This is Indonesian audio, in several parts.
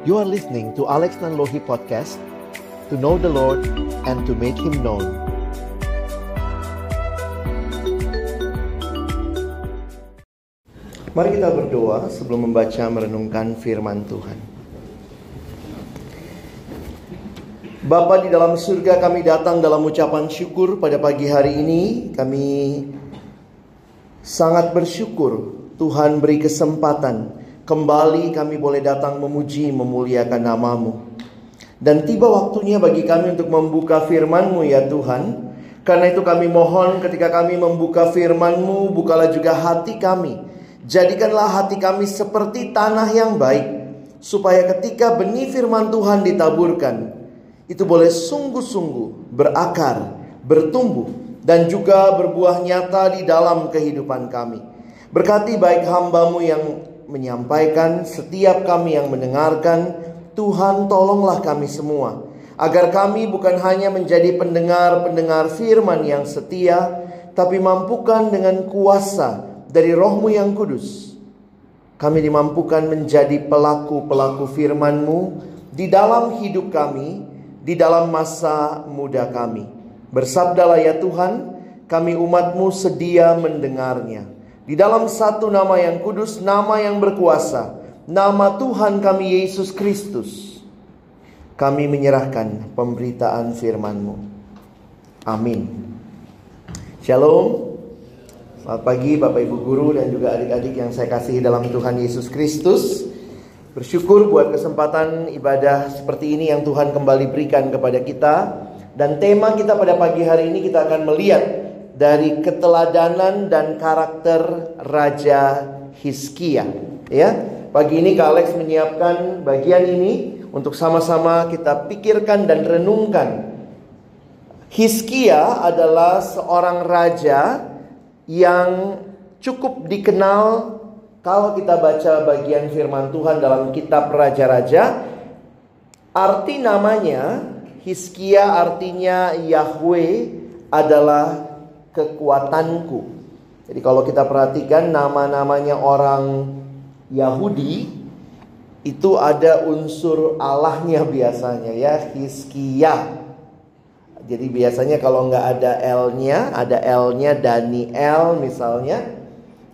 You are listening to Alex Nanlohi Podcast To know the Lord and to make Him known. Mari kita berdoa sebelum membaca merenungkan firman Tuhan. Bapa di dalam surga kami datang dalam ucapan syukur pada pagi hari ini. Kami sangat bersyukur Tuhan beri kesempatan Kembali kami boleh datang memuji, memuliakan namamu. Dan tiba waktunya bagi kami untuk membuka firman-Mu ya Tuhan. Karena itu kami mohon ketika kami membuka firman-Mu, bukalah juga hati kami. Jadikanlah hati kami seperti tanah yang baik. Supaya ketika benih firman Tuhan ditaburkan, itu boleh sungguh-sungguh berakar, bertumbuh, dan juga berbuah nyata di dalam kehidupan kami. Berkati baik hambamu yang menyampaikan, setiap kami yang mendengarkan, Tuhan tolonglah kami semua. Agar kami bukan hanya menjadi pendengar-pendengar firman yang setia, tapi mampukan dengan kuasa dari rohmu yang kudus. Kami dimampukan menjadi pelaku-pelaku firman-Mu di dalam hidup kami, di dalam masa muda kami. Bersabdalah ya Tuhan, kami umatmu sedia mendengarnya. Di dalam satu nama yang kudus, nama yang berkuasa, nama Tuhan kami Yesus Kristus, kami menyerahkan pemberitaan firman-Mu. Amin. Shalom. Selamat pagi Bapak Ibu Guru dan juga adik-adik yang saya kasihi dalam Tuhan Yesus Kristus. Bersyukur buat kesempatan ibadah seperti ini yang Tuhan kembali berikan kepada kita. Dan tema kita pada pagi hari ini kita akan melihat dari keteladanan dan karakter Raja Hiskia. Ya, pagi ini Kak Alex menyiapkan bagian ini untuk sama-sama kita pikirkan dan renungkan. Hiskia adalah seorang raja yang cukup dikenal kalau kita baca bagian firman Tuhan dalam kitab Raja-Raja. Arti namanya Hiskia artinya Yahweh adalah kekuatanku. Jadi kalau kita perhatikan nama-namanya orang Yahudi itu ada unsur Allahnya biasanya ya Hizkia. Jadi biasanya kalau nggak ada L-nya, ada L-nya Daniel misalnya,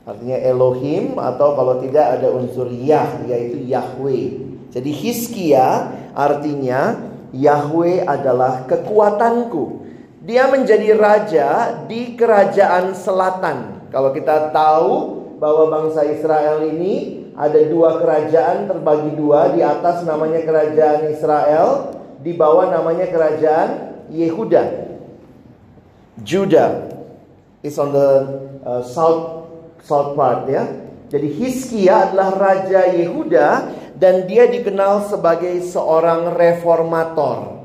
artinya Elohim atau kalau tidak ada unsur Yah yaitu Yahweh. Jadi Hizkia artinya Yahweh adalah kekuatanku. Dia menjadi raja di kerajaan selatan. Kalau kita tahu bahwa bangsa Israel ini ada dua kerajaan terbagi dua. Di atas namanya kerajaan Israel, di bawah namanya kerajaan Yehuda. Judah is on the uh, south south part ya. Jadi Hizkia adalah raja Yehuda dan dia dikenal sebagai seorang reformator.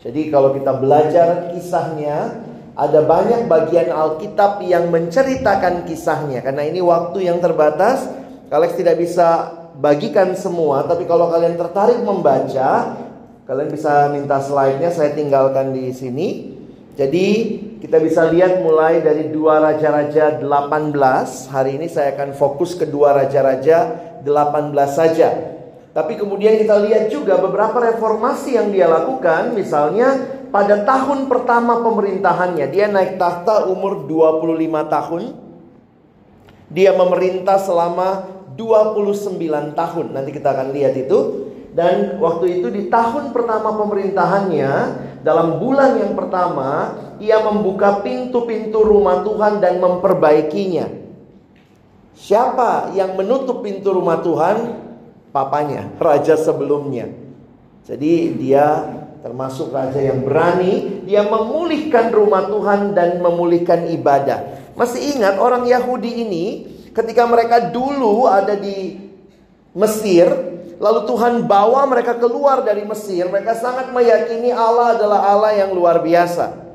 Jadi kalau kita belajar kisahnya, ada banyak bagian Alkitab yang menceritakan kisahnya. Karena ini waktu yang terbatas, kalian tidak bisa bagikan semua. Tapi kalau kalian tertarik membaca, kalian bisa minta slide-nya. Saya tinggalkan di sini. Jadi kita bisa lihat mulai dari dua raja-raja 18. Hari ini saya akan fokus ke dua raja-raja 18 saja. Tapi kemudian kita lihat juga beberapa reformasi yang dia lakukan. Misalnya pada tahun pertama pemerintahannya. Dia naik tahta umur 25 tahun. Dia memerintah selama 29 tahun. Nanti kita akan lihat itu. Dan waktu itu di tahun pertama pemerintahannya. Dalam bulan yang pertama. Ia membuka pintu-pintu rumah Tuhan dan memperbaikinya. Siapa yang menutup pintu rumah Tuhan? Papanya, raja sebelumnya. Jadi dia termasuk raja yang berani, dia memulihkan rumah Tuhan dan memulihkan ibadah. Masih ingat orang Yahudi ini ketika mereka dulu ada di Mesir, lalu Tuhan bawa mereka keluar dari Mesir, mereka sangat meyakini Allah adalah Allah yang luar biasa.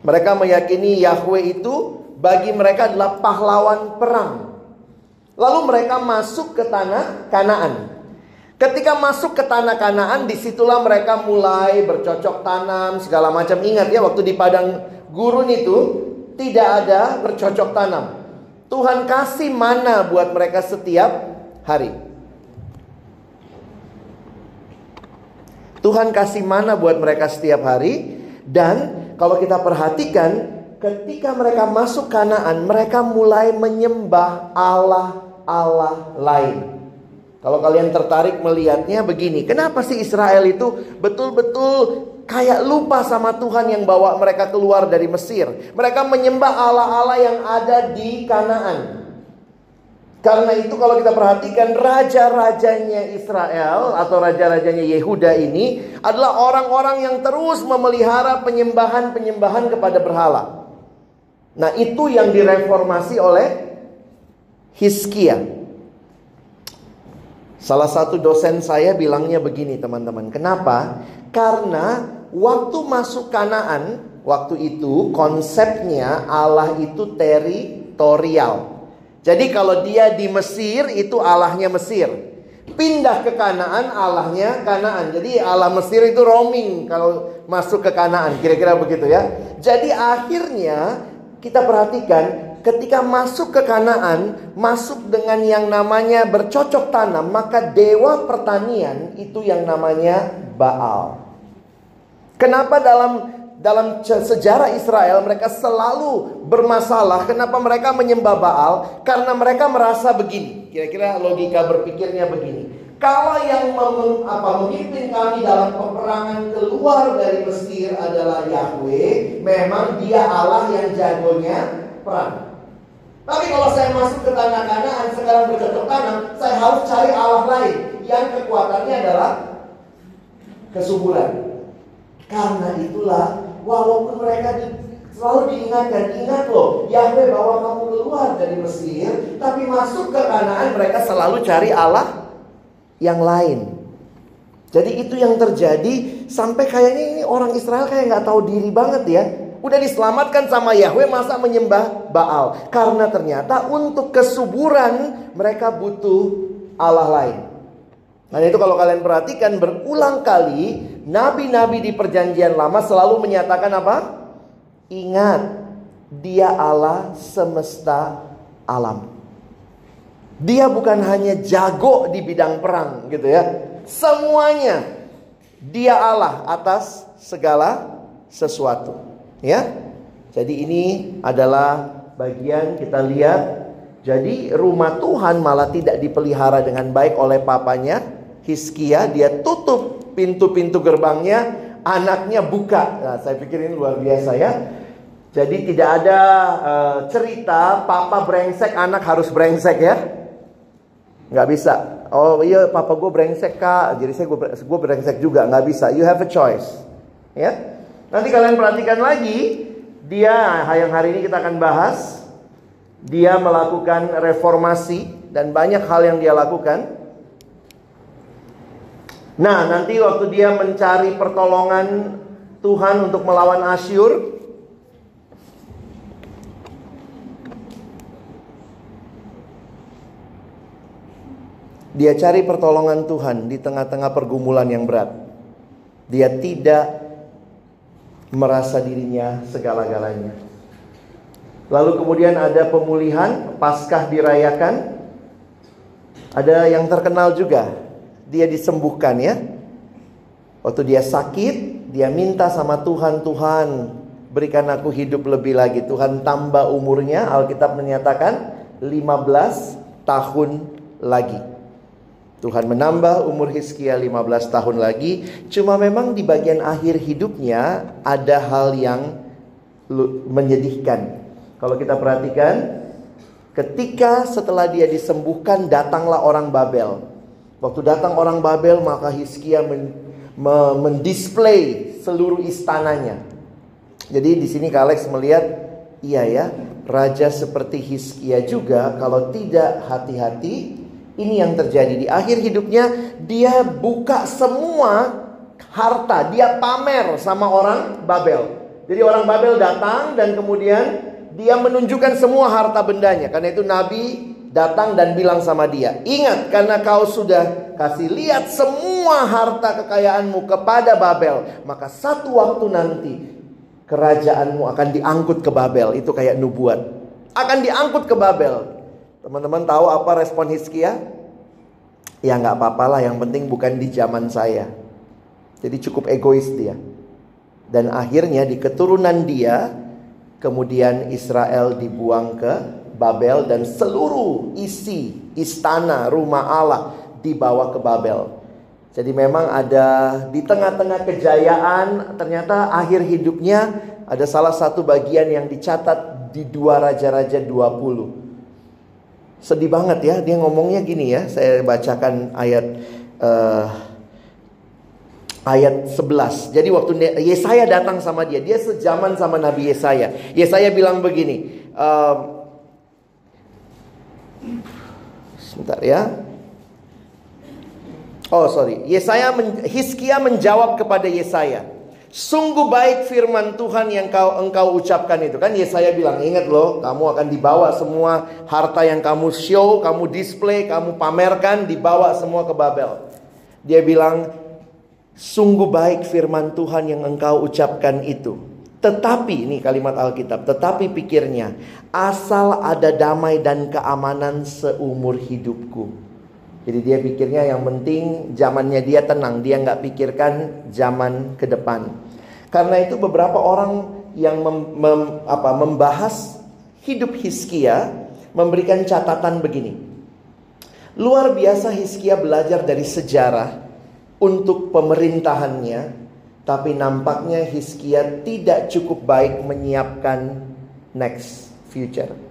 Mereka meyakini Yahweh itu bagi mereka adalah pahlawan perang. Lalu mereka masuk ke tanah Kanaan. Ketika masuk ke tanah Kanaan, di situlah mereka mulai bercocok tanam segala macam. Ingat ya, waktu di padang gurun itu tidak ada bercocok tanam. Tuhan kasih mana buat mereka setiap hari. Tuhan kasih mana buat mereka setiap hari dan kalau kita perhatikan ketika mereka masuk Kanaan mereka mulai menyembah Allah-Allah lain. Kalau kalian tertarik melihatnya begini, kenapa sih Israel itu betul-betul kayak lupa sama Tuhan yang bawa mereka keluar dari Mesir? Mereka menyembah Allah-Allah yang ada di Kanaan. Karena itu kalau kita perhatikan raja-rajanya Israel atau raja-rajanya Yehuda ini adalah orang-orang yang terus memelihara penyembahan-penyembahan kepada berhala. Nah, itu yang direformasi oleh Hizkia. Salah satu dosen saya bilangnya begini, teman-teman. Kenapa? Karena waktu masuk Kanaan, waktu itu konsepnya Allah itu teritorial. Jadi kalau dia di Mesir itu Allahnya Mesir. Pindah ke Kanaan Allahnya Kanaan. Jadi Allah Mesir itu roaming kalau masuk ke Kanaan. Kira-kira begitu ya. Jadi akhirnya kita perhatikan ketika masuk ke Kanaan, masuk dengan yang namanya bercocok tanam, maka dewa pertanian itu yang namanya Baal. Kenapa dalam dalam sejarah Israel mereka selalu bermasalah? Kenapa mereka menyembah Baal? Karena mereka merasa begini. Kira-kira logika berpikirnya begini. Kalau yang mem, apa, memimpin kami dalam peperangan keluar dari Mesir adalah Yahweh memang dia Allah yang jagonya perang tapi kalau saya masuk ke tanah kanaan sekarang bercocok tanam saya harus cari Allah lain yang kekuatannya adalah kesuburan karena itulah walaupun mereka di, selalu diingatkan, ingat loh, Yahweh bawa kamu keluar dari Mesir, tapi masuk ke Kanaan mereka selalu cari Allah yang lain. Jadi itu yang terjadi sampai kayaknya ini orang Israel kayak nggak tahu diri banget ya. Udah diselamatkan sama Yahweh masa menyembah Baal. Karena ternyata untuk kesuburan mereka butuh Allah lain. Nah itu kalau kalian perhatikan berulang kali nabi-nabi di perjanjian lama selalu menyatakan apa? Ingat, dia Allah semesta alam. Dia bukan hanya jago di bidang perang gitu ya. Semuanya dia Allah atas segala sesuatu. Ya. Jadi ini adalah bagian kita lihat jadi rumah Tuhan malah tidak dipelihara dengan baik oleh papanya Hizkia dia tutup pintu-pintu gerbangnya, anaknya buka. Nah, saya pikir ini luar biasa ya. Jadi tidak ada uh, cerita papa brengsek, anak harus brengsek ya. Nggak bisa. Oh iya papa gue brengsek kak, jadi saya gue brengsek juga. Nggak bisa. You have a choice. Ya. Nanti kalian perhatikan lagi. Dia yang hari ini kita akan bahas. Dia melakukan reformasi dan banyak hal yang dia lakukan. Nah, nanti waktu dia mencari pertolongan Tuhan untuk melawan Asyur, dia cari pertolongan Tuhan di tengah-tengah pergumulan yang berat. Dia tidak merasa dirinya segala-galanya. Lalu kemudian ada pemulihan, Paskah dirayakan. Ada yang terkenal juga, dia disembuhkan ya. Waktu dia sakit, dia minta sama Tuhan, Tuhan berikan aku hidup lebih lagi. Tuhan tambah umurnya, Alkitab menyatakan 15 tahun lagi. Tuhan menambah umur Hizkia 15 tahun lagi. Cuma memang di bagian akhir hidupnya ada hal yang menyedihkan. Kalau kita perhatikan, ketika setelah dia disembuhkan datanglah orang Babel. Waktu datang orang Babel maka Hizkia men, me, mendisplay seluruh istananya. Jadi di sini Kalex melihat iya ya, raja seperti Hizkia juga kalau tidak hati-hati ini yang terjadi di akhir hidupnya dia buka semua harta, dia pamer sama orang Babel. Jadi orang Babel datang dan kemudian dia menunjukkan semua harta bendanya. Karena itu Nabi datang dan bilang sama dia, "Ingat karena kau sudah kasih lihat semua harta kekayaanmu kepada Babel, maka satu waktu nanti kerajaanmu akan diangkut ke Babel." Itu kayak nubuat. Akan diangkut ke Babel. Teman-teman tahu apa respon Hizkia? Ya nggak apa-apa lah, yang penting bukan di zaman saya. Jadi cukup egois dia. Dan akhirnya di keturunan dia kemudian Israel dibuang ke Babel dan seluruh isi istana rumah Allah dibawa ke Babel. Jadi memang ada di tengah-tengah kejayaan ternyata akhir hidupnya ada salah satu bagian yang dicatat di dua raja-raja 20. Sedih banget ya dia ngomongnya gini ya. Saya bacakan ayat uh, ayat 11. Jadi waktu Yesaya datang sama dia, dia sejaman sama Nabi Yesaya. Yesaya bilang begini, uh, sebentar ya. Oh sorry, Yesaya men, Hiskia menjawab kepada Yesaya. Sungguh baik firman Tuhan yang kau engkau ucapkan itu. Kan Yesaya bilang ingat loh kamu akan dibawa semua harta yang kamu show kamu display kamu pamerkan dibawa semua ke Babel. Dia bilang sungguh baik firman Tuhan yang engkau ucapkan itu. Tetapi ini kalimat Alkitab tetapi pikirnya asal ada damai dan keamanan seumur hidupku jadi dia pikirnya yang penting zamannya dia tenang, dia nggak pikirkan zaman ke depan. Karena itu beberapa orang yang mem, mem, apa, membahas hidup Hiskia memberikan catatan begini. Luar biasa Hiskia belajar dari sejarah untuk pemerintahannya, tapi nampaknya Hiskia tidak cukup baik menyiapkan next future.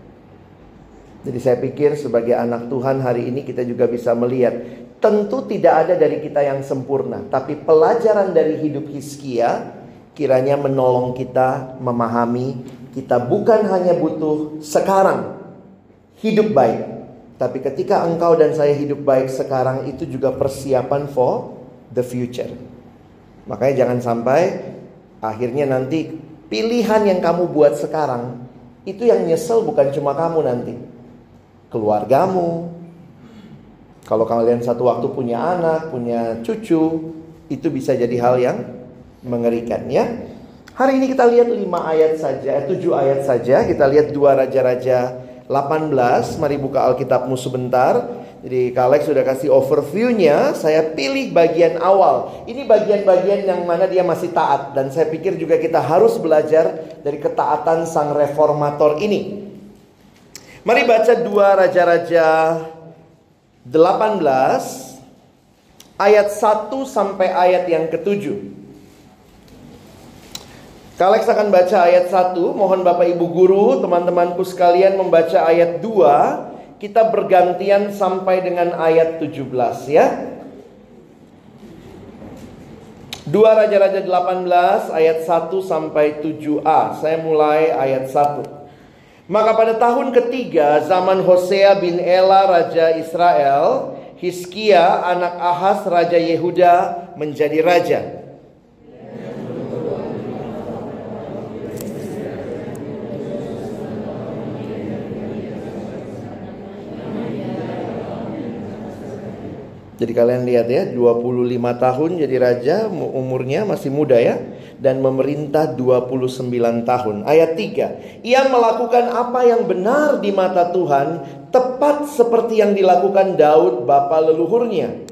Jadi saya pikir sebagai anak Tuhan hari ini kita juga bisa melihat tentu tidak ada dari kita yang sempurna, tapi pelajaran dari hidup Hizkia kiranya menolong kita memahami kita bukan hanya butuh sekarang hidup baik, tapi ketika engkau dan saya hidup baik sekarang itu juga persiapan for the future. Makanya jangan sampai akhirnya nanti pilihan yang kamu buat sekarang itu yang nyesel bukan cuma kamu nanti, keluargamu. Kalau kalian satu waktu punya anak, punya cucu, itu bisa jadi hal yang mengerikan ya. Hari ini kita lihat 5 ayat saja, 7 eh, ayat saja. Kita lihat dua raja-raja 18. Mari buka Alkitabmu sebentar. Jadi Kalex sudah kasih overviewnya. Saya pilih bagian awal. Ini bagian-bagian yang mana dia masih taat. Dan saya pikir juga kita harus belajar dari ketaatan sang reformator ini. Mari baca dua Raja-Raja 18 ayat 1 sampai ayat yang ketujuh. Kalex akan baca ayat 1, mohon Bapak Ibu guru, teman-temanku sekalian membaca ayat 2, kita bergantian sampai dengan ayat 17 ya. Dua Raja-Raja 18 ayat 1 sampai 7a. Saya mulai ayat 1. Maka pada tahun ketiga zaman Hosea bin Ela Raja Israel, Hiskia anak Ahas Raja Yehuda menjadi raja. Jadi kalian lihat ya, 25 tahun jadi raja, umurnya masih muda ya. Dan memerintah 29 tahun. Ayat 3. Ia melakukan apa yang benar di mata Tuhan, tepat seperti yang dilakukan Daud bapa leluhurnya.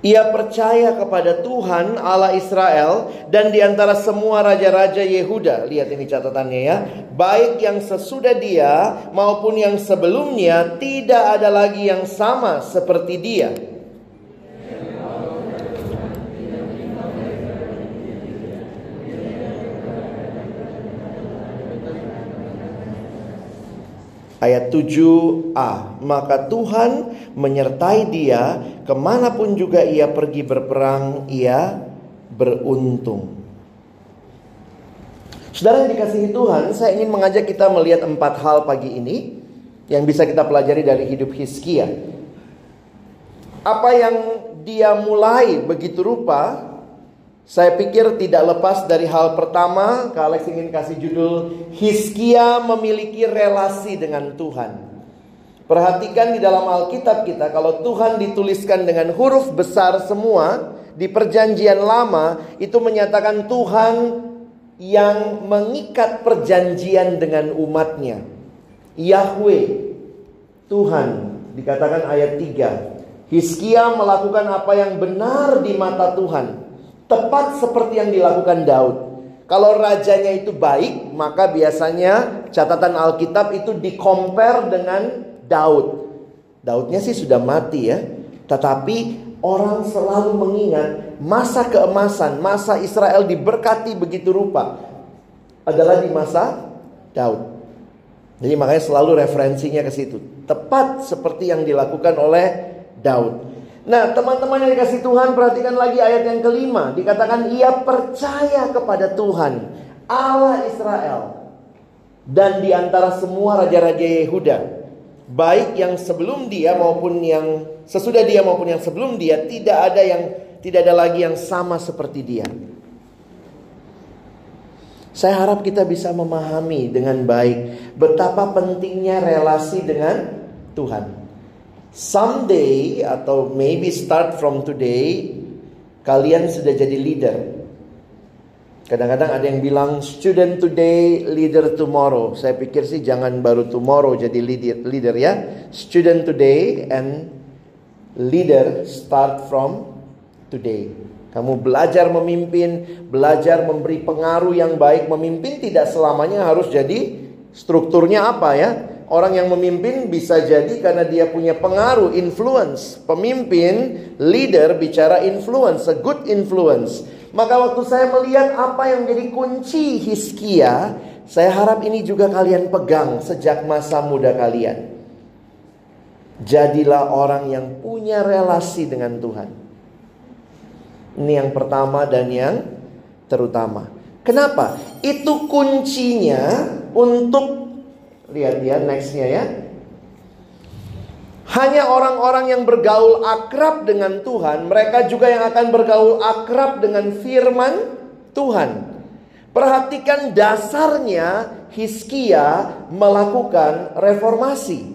Ia percaya kepada Tuhan Allah Israel dan di antara semua raja-raja Yehuda. Lihat ini catatannya ya. Baik yang sesudah dia maupun yang sebelumnya tidak ada lagi yang sama seperti dia. Ayat 7a Maka Tuhan menyertai dia Ke mana pun juga ia pergi berperang Ia beruntung. Saudara yang dikasihi Tuhan Saya ingin mengajak kita melihat empat hal pagi ini Yang bisa kita pelajari dari hidup Hizkia. Apa yang dia mulai begitu rupa saya pikir tidak lepas dari hal pertama, Kak Alex ingin kasih judul Hiskia memiliki relasi dengan Tuhan. Perhatikan di dalam Alkitab kita kalau Tuhan dituliskan dengan huruf besar semua di perjanjian lama itu menyatakan Tuhan yang mengikat perjanjian dengan umatnya. Yahweh Tuhan dikatakan ayat 3. Hizkia melakukan apa yang benar di mata Tuhan. Tepat seperti yang dilakukan Daud. Kalau rajanya itu baik, maka biasanya catatan Alkitab itu dikompar dengan Daud. Daudnya sih sudah mati ya. Tetapi orang selalu mengingat masa keemasan, masa Israel diberkati begitu rupa adalah di masa Daud. Jadi makanya selalu referensinya ke situ. Tepat seperti yang dilakukan oleh Daud. Nah, teman-teman yang dikasih Tuhan, perhatikan lagi ayat yang kelima. Dikatakan ia percaya kepada Tuhan, Allah Israel. Dan di antara semua raja-raja Yehuda, baik yang sebelum dia maupun yang sesudah dia maupun yang sebelum dia tidak ada yang tidak ada lagi yang sama seperti dia. Saya harap kita bisa memahami dengan baik betapa pentingnya relasi dengan Tuhan. Someday atau maybe start from today kalian sudah jadi leader. Kadang-kadang ada yang bilang student today, leader tomorrow. Saya pikir sih jangan baru tomorrow jadi leader, leader ya. Student today and leader start from today. Kamu belajar memimpin, belajar memberi pengaruh yang baik. Memimpin tidak selamanya harus jadi strukturnya apa ya. Orang yang memimpin bisa jadi karena dia punya pengaruh, influence. Pemimpin, leader bicara influence, a good influence. Maka waktu saya melihat apa yang menjadi kunci Hiskia, saya harap ini juga kalian pegang sejak masa muda kalian. Jadilah orang yang punya relasi dengan Tuhan. Ini yang pertama dan yang terutama. Kenapa? Itu kuncinya untuk lihat ya nextnya ya. Hanya orang-orang yang bergaul akrab dengan Tuhan, mereka juga yang akan bergaul akrab dengan firman Tuhan. Perhatikan dasarnya Hiskia melakukan reformasi.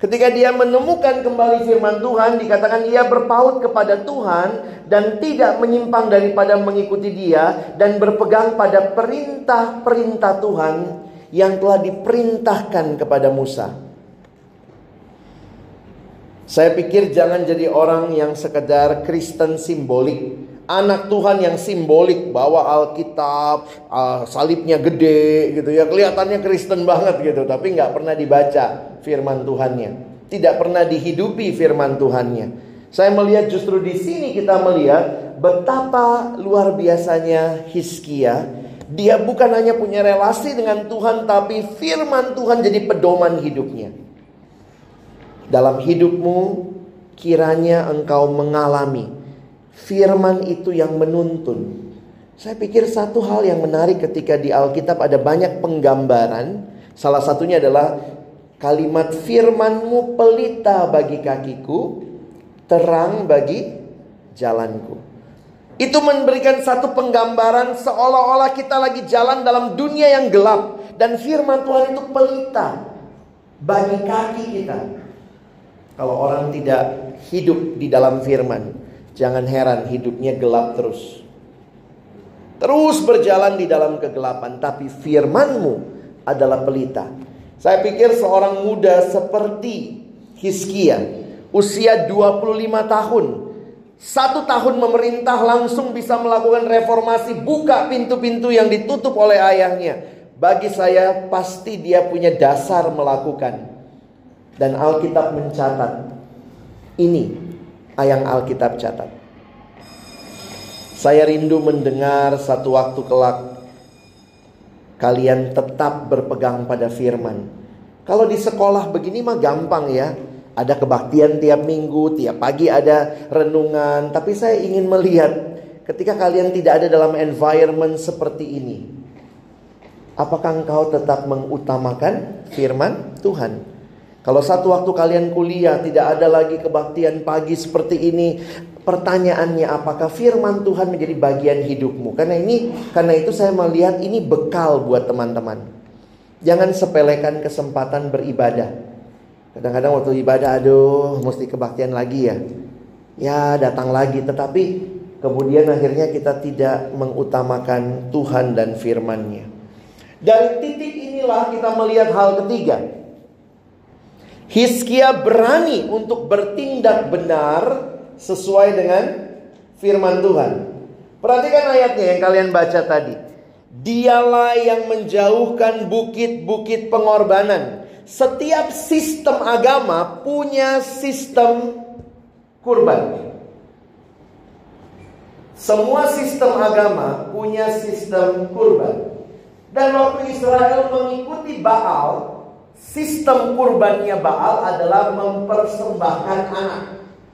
Ketika dia menemukan kembali firman Tuhan, dikatakan ia berpaut kepada Tuhan dan tidak menyimpang daripada mengikuti dia dan berpegang pada perintah-perintah Tuhan yang telah diperintahkan kepada Musa. Saya pikir jangan jadi orang yang sekedar Kristen simbolik. Anak Tuhan yang simbolik bawa Alkitab, uh, salibnya gede gitu ya, kelihatannya Kristen banget gitu, tapi nggak pernah dibaca firman Tuhannya, tidak pernah dihidupi firman Tuhannya. Saya melihat justru di sini kita melihat betapa luar biasanya Hiskia. Dia bukan hanya punya relasi dengan Tuhan, tapi firman Tuhan jadi pedoman hidupnya. Dalam hidupmu kiranya engkau mengalami firman itu yang menuntun. Saya pikir satu hal yang menarik ketika di Alkitab ada banyak penggambaran. Salah satunya adalah kalimat firmanmu pelita bagi kakiku, terang bagi jalanku. Itu memberikan satu penggambaran seolah-olah kita lagi jalan dalam dunia yang gelap. Dan firman Tuhan itu pelita bagi kaki kita. Kalau orang tidak hidup di dalam firman, jangan heran hidupnya gelap terus. Terus berjalan di dalam kegelapan, tapi firmanmu adalah pelita. Saya pikir seorang muda seperti Hiskia, usia 25 tahun, satu tahun memerintah langsung bisa melakukan reformasi, buka pintu-pintu yang ditutup oleh ayahnya. Bagi saya pasti dia punya dasar melakukan dan Alkitab mencatat ini yang Alkitab catat. Saya rindu mendengar satu waktu kelak kalian tetap berpegang pada firman. Kalau di sekolah begini mah gampang ya. Ada kebaktian tiap minggu, tiap pagi ada renungan. Tapi saya ingin melihat ketika kalian tidak ada dalam environment seperti ini. Apakah engkau tetap mengutamakan firman Tuhan? Kalau satu waktu kalian kuliah tidak ada lagi kebaktian pagi seperti ini, pertanyaannya apakah firman Tuhan menjadi bagian hidupmu? Karena ini karena itu saya melihat ini bekal buat teman-teman. Jangan sepelekan kesempatan beribadah. Kadang-kadang waktu ibadah, aduh, mesti kebaktian lagi ya. Ya, datang lagi. Tetapi kemudian akhirnya kita tidak mengutamakan Tuhan dan firman-Nya. Dari titik inilah kita melihat hal ketiga. Hiskia berani untuk bertindak benar sesuai dengan firman Tuhan. Perhatikan ayatnya yang kalian baca tadi. Dialah yang menjauhkan bukit-bukit pengorbanan setiap sistem agama punya sistem kurban. Semua sistem agama punya sistem kurban. Dan waktu Israel mengikuti Baal, sistem kurbannya Baal adalah mempersembahkan anak.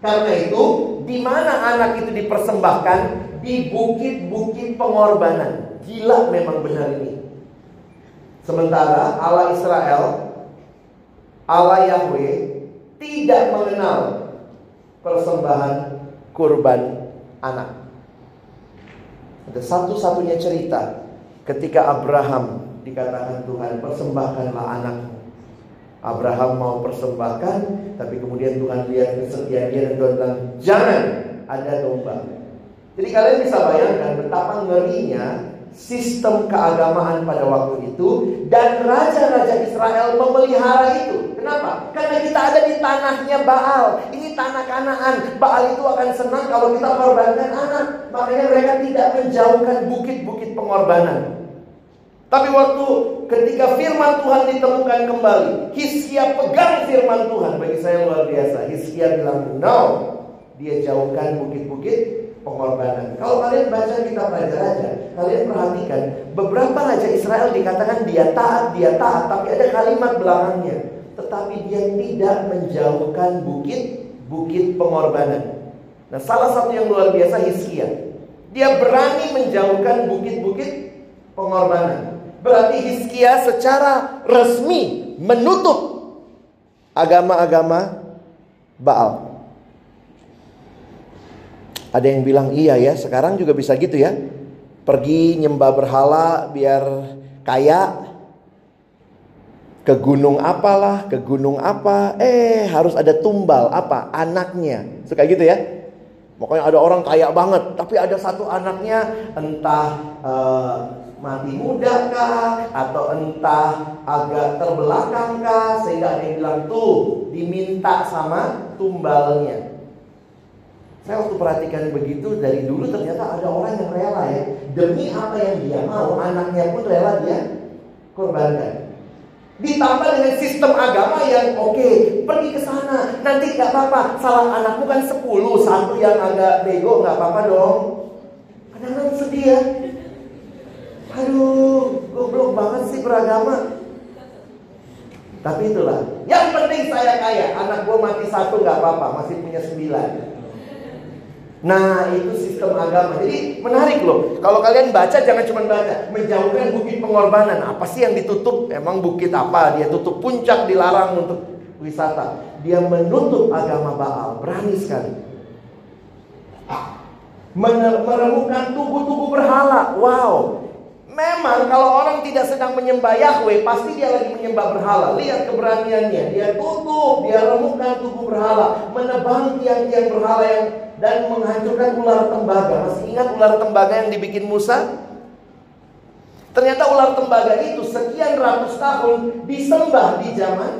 Karena itu, di mana anak itu dipersembahkan? Di bukit-bukit pengorbanan. Gila memang benar ini. Sementara Allah Israel Allah Yahweh tidak mengenal persembahan kurban anak. Ada satu-satunya cerita ketika Abraham dikatakan Tuhan persembahkanlah anakmu. Abraham mau persembahkan, tapi kemudian Tuhan lihat kesetiaan dia dan Tuhan bilang jangan ada domba. Jadi kalian bisa bayangkan betapa ngerinya sistem keagamaan pada waktu itu dan raja-raja Israel memelihara itu. Kenapa? Karena kita ada di tanahnya Baal. Ini tanah Kanaan. Baal itu akan senang kalau kita korbankan anak. Makanya mereka tidak menjauhkan bukit-bukit pengorbanan. Tapi waktu ketika firman Tuhan ditemukan kembali, Hiskia pegang firman Tuhan. Bagi saya luar biasa. Hiskia bilang, no. Dia jauhkan bukit-bukit pengorbanan. Kalau kalian baca kitab raja-raja, kalian perhatikan beberapa raja Israel dikatakan dia taat, dia taat, tapi ada kalimat belakangnya. Tetapi dia tidak menjauhkan bukit-bukit pengorbanan. Nah, salah satu yang luar biasa Hizkia. Dia berani menjauhkan bukit-bukit pengorbanan. Berarti Hizkia secara resmi menutup agama-agama Baal. Ada yang bilang iya ya, sekarang juga bisa gitu ya. Pergi nyembah berhala biar kaya. Ke gunung apalah, ke gunung apa, eh harus ada tumbal apa? Anaknya. Suka gitu ya? Pokoknya ada orang kaya banget, tapi ada satu anaknya entah uh, mati muda kah atau entah agak terbelakang kah sehingga ada yang bilang tuh diminta sama tumbalnya. Saya waktu perhatikan begitu dari dulu ternyata ada orang yang rela ya demi apa yang dia mau anaknya pun rela dia korbankan. Ditambah dengan sistem agama yang oke, okay, pergi ke sana, nanti nggak apa-apa. Salah anakmu kan 10, satu yang agak bego nggak apa-apa dong. Kadang-kadang sedih ya. Aduh, goblok banget sih beragama. Tapi itulah, yang penting saya kaya, anak gue mati satu nggak apa-apa, masih punya sembilan. Nah itu sistem agama. Jadi menarik loh. Kalau kalian baca jangan cuma baca. Menjauhkan bukit pengorbanan. Apa sih yang ditutup? Emang bukit apa? Dia tutup puncak dilarang untuk wisata. Dia menutup agama Baal. Berani sekali. Menemukan tubuh-tubuh berhala. Wow. Memang kalau orang tidak sedang menyembah Yahweh Pasti dia lagi menyembah berhala. Lihat keberaniannya. Dia tutup, dia remukkan tubuh berhala. Menebang tiang-tiang berhala yang Dan menghancurkan ular tembaga Masih ingat ular tembaga yang dibikin Musa? Ternyata ular tembaga itu sekian ratus tahun disembah di zaman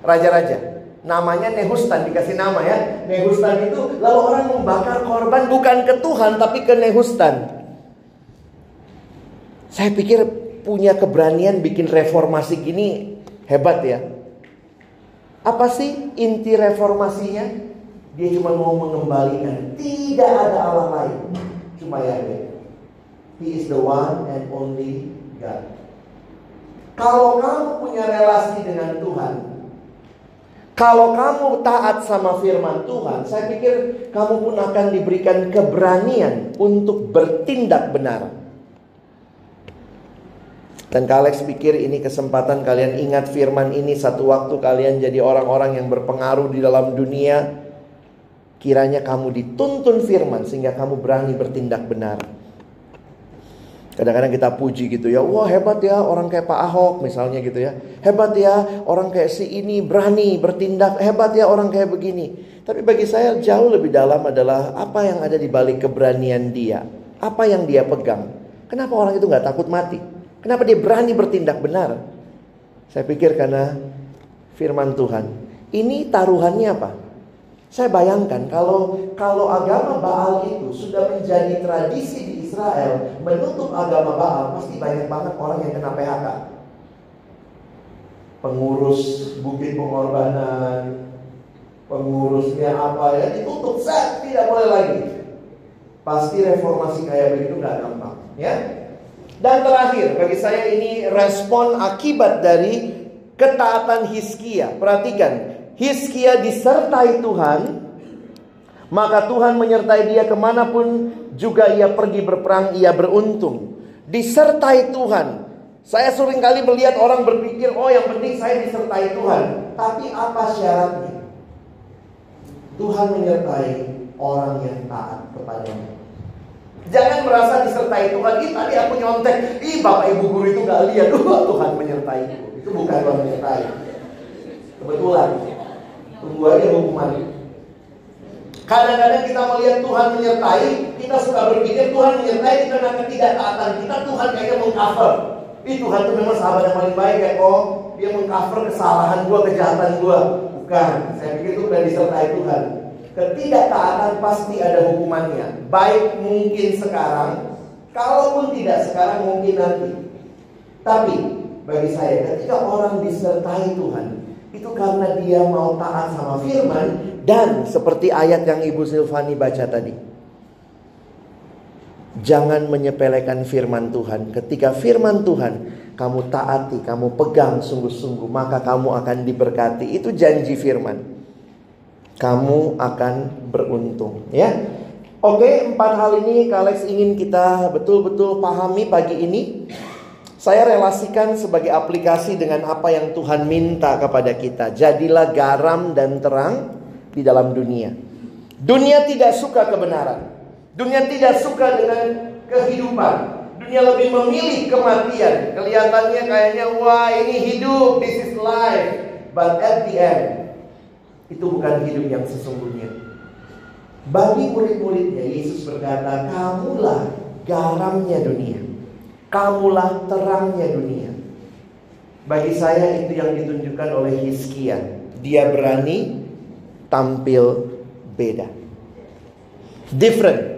Raja-raja Namanya Nehustan, dikasih nama ya Nehustan itu lalu orang membakar korban bukan ke Tuhan tapi ke Nehustan saya pikir punya keberanian bikin reformasi gini hebat ya. Apa sih inti reformasinya? Dia cuma mau mengembalikan. Tidak ada Allah lain. Cuma Yahweh. He is the one and only God. Kalau kamu punya relasi dengan Tuhan, kalau kamu taat sama firman Tuhan, saya pikir kamu pun akan diberikan keberanian untuk bertindak benar. Dan Kalex pikir ini kesempatan kalian ingat firman ini satu waktu kalian jadi orang-orang yang berpengaruh di dalam dunia. Kiranya kamu dituntun firman sehingga kamu berani bertindak benar. Kadang-kadang kita puji gitu ya, wah hebat ya orang kayak Pak Ahok misalnya gitu ya. Hebat ya orang kayak si ini berani bertindak, hebat ya orang kayak begini. Tapi bagi saya jauh lebih dalam adalah apa yang ada di balik keberanian dia. Apa yang dia pegang. Kenapa orang itu nggak takut mati? Kenapa dia berani bertindak benar? Saya pikir karena firman Tuhan. Ini taruhannya apa? Saya bayangkan kalau kalau agama Baal itu sudah menjadi tradisi di Israel menutup agama Baal, pasti banyak banget orang yang kena PHK. Pengurus bukit pengorbanan, pengurusnya apa ya ditutup set tidak boleh lagi. Pasti reformasi kayak begitu nggak gampang, ya. Dan terakhir bagi saya ini respon akibat dari ketaatan Hiskia. Perhatikan, Hiskia disertai Tuhan, maka Tuhan menyertai dia ke mana pun juga ia pergi berperang, ia beruntung. Disertai Tuhan. Saya sering kali melihat orang berpikir, oh yang penting saya disertai Tuhan. Tapi apa syaratnya? Tuhan menyertai orang yang taat kepadanya. Jangan merasa disertai Tuhan. Ih tadi aku nyontek. Ih bapak ibu guru itu gak lihat. Tuhan menyertai. Itu bukan Tuhan menyertai. Kebetulan. Tunggu aja hukuman. Kadang-kadang kita melihat Tuhan menyertai, kita suka berpikir Tuhan menyertai kita karena ketidaktaatan kita. Tuhan kayaknya mengcover. Ih Tuhan itu memang sahabat yang paling baik ya kok. Dia mengcover kesalahan gua, kejahatan gua. Bukan. Saya pikir itu udah disertai Tuhan. Ketidaktaatan pasti ada hukumannya. Baik mungkin sekarang, kalaupun tidak sekarang mungkin nanti. Tapi bagi saya ketika orang disertai Tuhan, itu karena dia mau taat sama firman dan seperti ayat yang Ibu Silvani baca tadi. Jangan menyepelekan firman Tuhan. Ketika firman Tuhan kamu taati, kamu pegang sungguh-sungguh, maka kamu akan diberkati. Itu janji firman. Kamu akan beruntung, ya. Oke, empat hal ini Kalex ingin kita betul-betul pahami pagi ini. Saya relasikan sebagai aplikasi dengan apa yang Tuhan minta kepada kita. Jadilah garam dan terang di dalam dunia. Dunia tidak suka kebenaran. Dunia tidak suka dengan kehidupan. Dunia lebih memilih kematian. Kelihatannya kayaknya wah ini hidup, this is life. But at the end, itu bukan hidup yang sesungguhnya. Bagi murid-muridnya Yesus berkata, kamulah garamnya dunia. Kamulah terangnya dunia. Bagi saya itu yang ditunjukkan oleh Hizkia. Dia berani tampil beda. Different.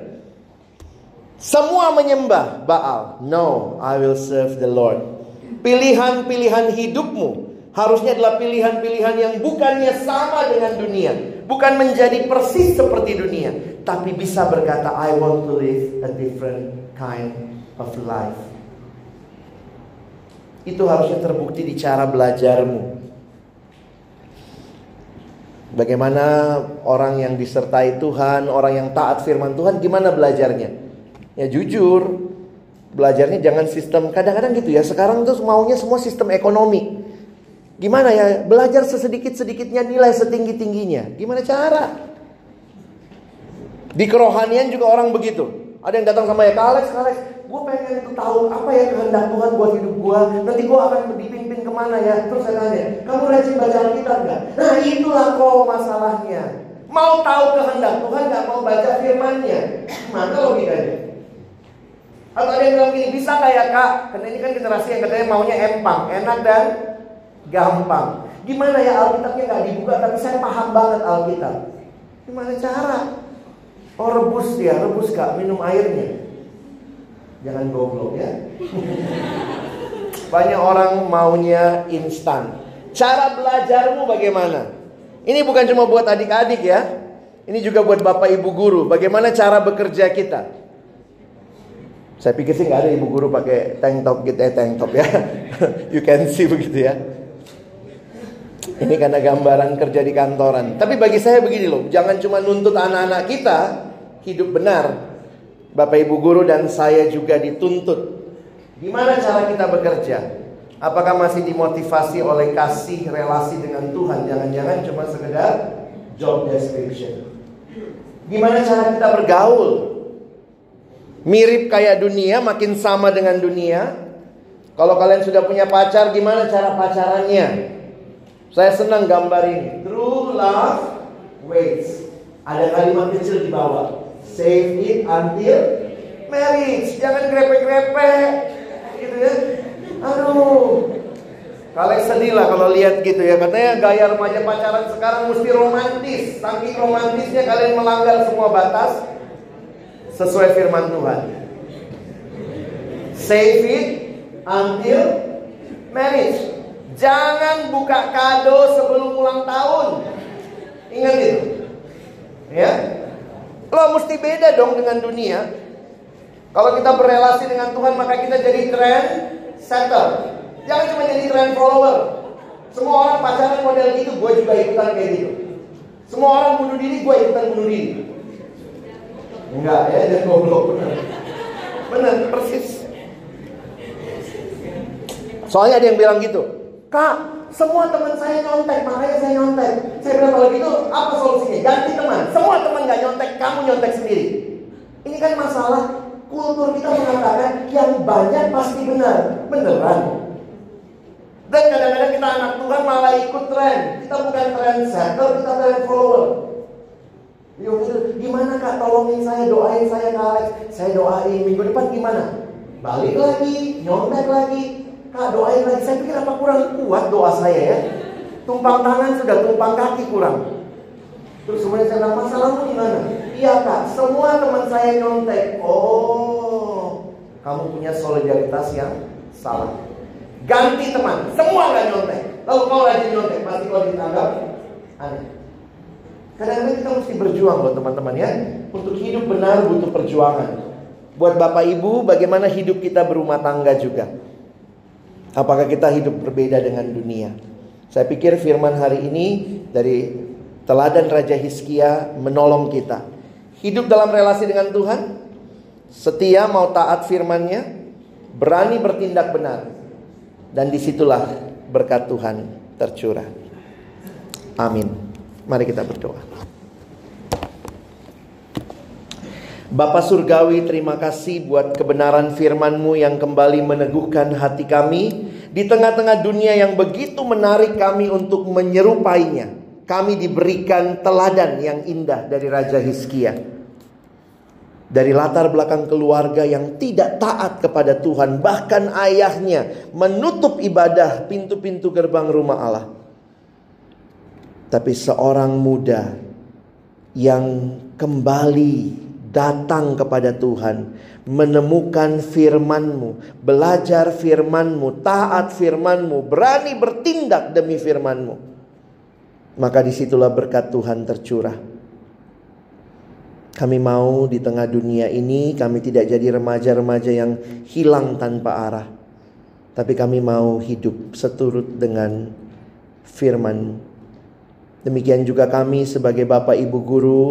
Semua menyembah Baal. No, I will serve the Lord. Pilihan-pilihan hidupmu harusnya adalah pilihan-pilihan yang bukannya sama dengan dunia. Bukan menjadi persis seperti dunia. Tapi bisa berkata, I want to live a different kind of life. Itu harusnya terbukti di cara belajarmu. Bagaimana orang yang disertai Tuhan, orang yang taat firman Tuhan, gimana belajarnya? Ya jujur, belajarnya jangan sistem kadang-kadang gitu ya. Sekarang tuh maunya semua sistem ekonomi. Gimana ya? Belajar sesedikit-sedikitnya nilai setinggi-tingginya. Gimana cara? Di kerohanian juga orang begitu. Ada yang datang sama ya, Alex, Alex, gue pengen tuh tahu apa ya kehendak Tuhan buat hidup gue. Nanti gue akan dipimpin ke mana ya? Terus saya tanya, kamu rajin baca Alkitab nggak? Nah itulah kok masalahnya. Mau tahu kehendak Tuhan nggak mau baca firmannya. Mana logikanya? Atau ada yang bilang gini, bisa nggak ya kak? Karena ini kan generasi yang katanya maunya empang, enak dan gampang. Gimana ya Alkitabnya nggak dibuka, tapi saya paham banget Alkitab. Gimana cara? Oh rebus dia, rebus kak, minum airnya. Jangan goblok ya. Banyak orang maunya instan. Cara belajarmu bagaimana? Ini bukan cuma buat adik-adik ya. Ini juga buat bapak ibu guru. Bagaimana cara bekerja kita? Saya pikir sih nggak ada ibu guru pakai tank top gitu ya, tank top ya. you can see begitu ya. Ini karena gambaran kerja di kantoran. Tapi bagi saya begini loh, jangan cuma nuntut anak-anak kita hidup benar, Bapak Ibu guru dan saya juga dituntut. Gimana cara kita bekerja? Apakah masih dimotivasi oleh kasih relasi dengan Tuhan? Jangan-jangan cuma sekedar job description. Gimana cara kita bergaul? Mirip kayak dunia, makin sama dengan dunia. Kalau kalian sudah punya pacar, gimana cara pacarannya? Saya senang gambar ini. True love waits. Ada kalimat kecil di bawah. Save it until marriage. Jangan grepe-grepe. Gitu ya. Aduh. Kalian sedih lah kalau lihat gitu ya. Katanya gaya remaja pacaran sekarang mesti romantis. Saking romantisnya kalian melanggar semua batas sesuai firman Tuhan. Save it until marriage. Jangan buka kado sebelum ulang tahun. Ingat itu. Ya. Lo mesti beda dong dengan dunia. Kalau kita berrelasi dengan Tuhan maka kita jadi trend setter. Jangan cuma jadi trend follower. Semua orang pacaran model gitu, gue juga ikutan kayak gitu. Semua orang bunuh diri, gue ikutan bunuh diri. Enggak ya, dia goblok benar. Benar, persis. Soalnya ada yang bilang gitu, Kak, semua teman saya nyontek, makanya saya nyontek. Saya bilang kalau gitu, apa solusinya? Ganti teman. Semua teman gak nyontek, kamu nyontek sendiri. Ini kan masalah kultur kita mengatakan yang banyak pasti benar. Beneran. Dan kadang-kadang kita anak Tuhan malah ikut tren. Kita bukan tren setter, kita tren follower. Yuk, gimana kak tolongin saya doain saya kak Alex Saya doain minggu depan gimana Balik lagi, nyontek lagi Kak doain lagi. Saya pikir apa kurang kuat doa saya ya. Tumpang tangan sudah tumpang kaki kurang. Terus semuanya saya bilang masalahmu di mana? Iya kak, semua teman saya nyontek. Oh, kamu punya solidaritas yang salah. Ganti teman, semua nggak nyontek. Lalu kau lagi nyontek, pasti kau ditanggap. Aneh. Kadang-kadang kita mesti berjuang loh teman-teman ya. Untuk hidup benar butuh perjuangan. Buat Bapak Ibu, bagaimana hidup kita berumah tangga juga? Apakah kita hidup berbeda dengan dunia? Saya pikir firman hari ini dari teladan Raja Hiskia menolong kita. Hidup dalam relasi dengan Tuhan, setia mau taat firmannya, berani bertindak benar. Dan di situlah berkat Tuhan tercurah. Amin. Mari kita berdoa. Bapa Surgawi terima kasih buat kebenaran firman-Mu yang kembali meneguhkan hati kami di tengah-tengah dunia yang begitu menarik kami untuk menyerupainya. Kami diberikan teladan yang indah dari Raja Hizkia. Dari latar belakang keluarga yang tidak taat kepada Tuhan, bahkan ayahnya menutup ibadah pintu-pintu gerbang rumah Allah. Tapi seorang muda yang kembali datang kepada Tuhan, menemukan firman-Mu, belajar firman-Mu, taat firman-Mu, berani bertindak demi firman-Mu. Maka di situlah berkat Tuhan tercurah. Kami mau di tengah dunia ini kami tidak jadi remaja-remaja yang hilang tanpa arah. Tapi kami mau hidup seturut dengan firman. Demikian juga kami sebagai Bapak Ibu Guru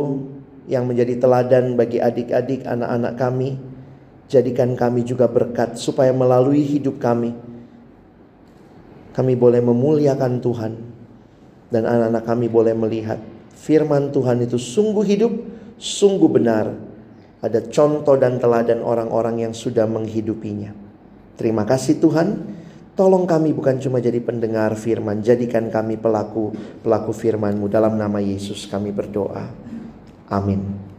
yang menjadi teladan bagi adik-adik anak-anak kami. Jadikan kami juga berkat supaya melalui hidup kami kami boleh memuliakan Tuhan dan anak-anak kami boleh melihat firman Tuhan itu sungguh hidup, sungguh benar. Ada contoh dan teladan orang-orang yang sudah menghidupinya. Terima kasih Tuhan. Tolong kami bukan cuma jadi pendengar firman, jadikan kami pelaku pelaku firman-Mu dalam nama Yesus kami berdoa. Amin.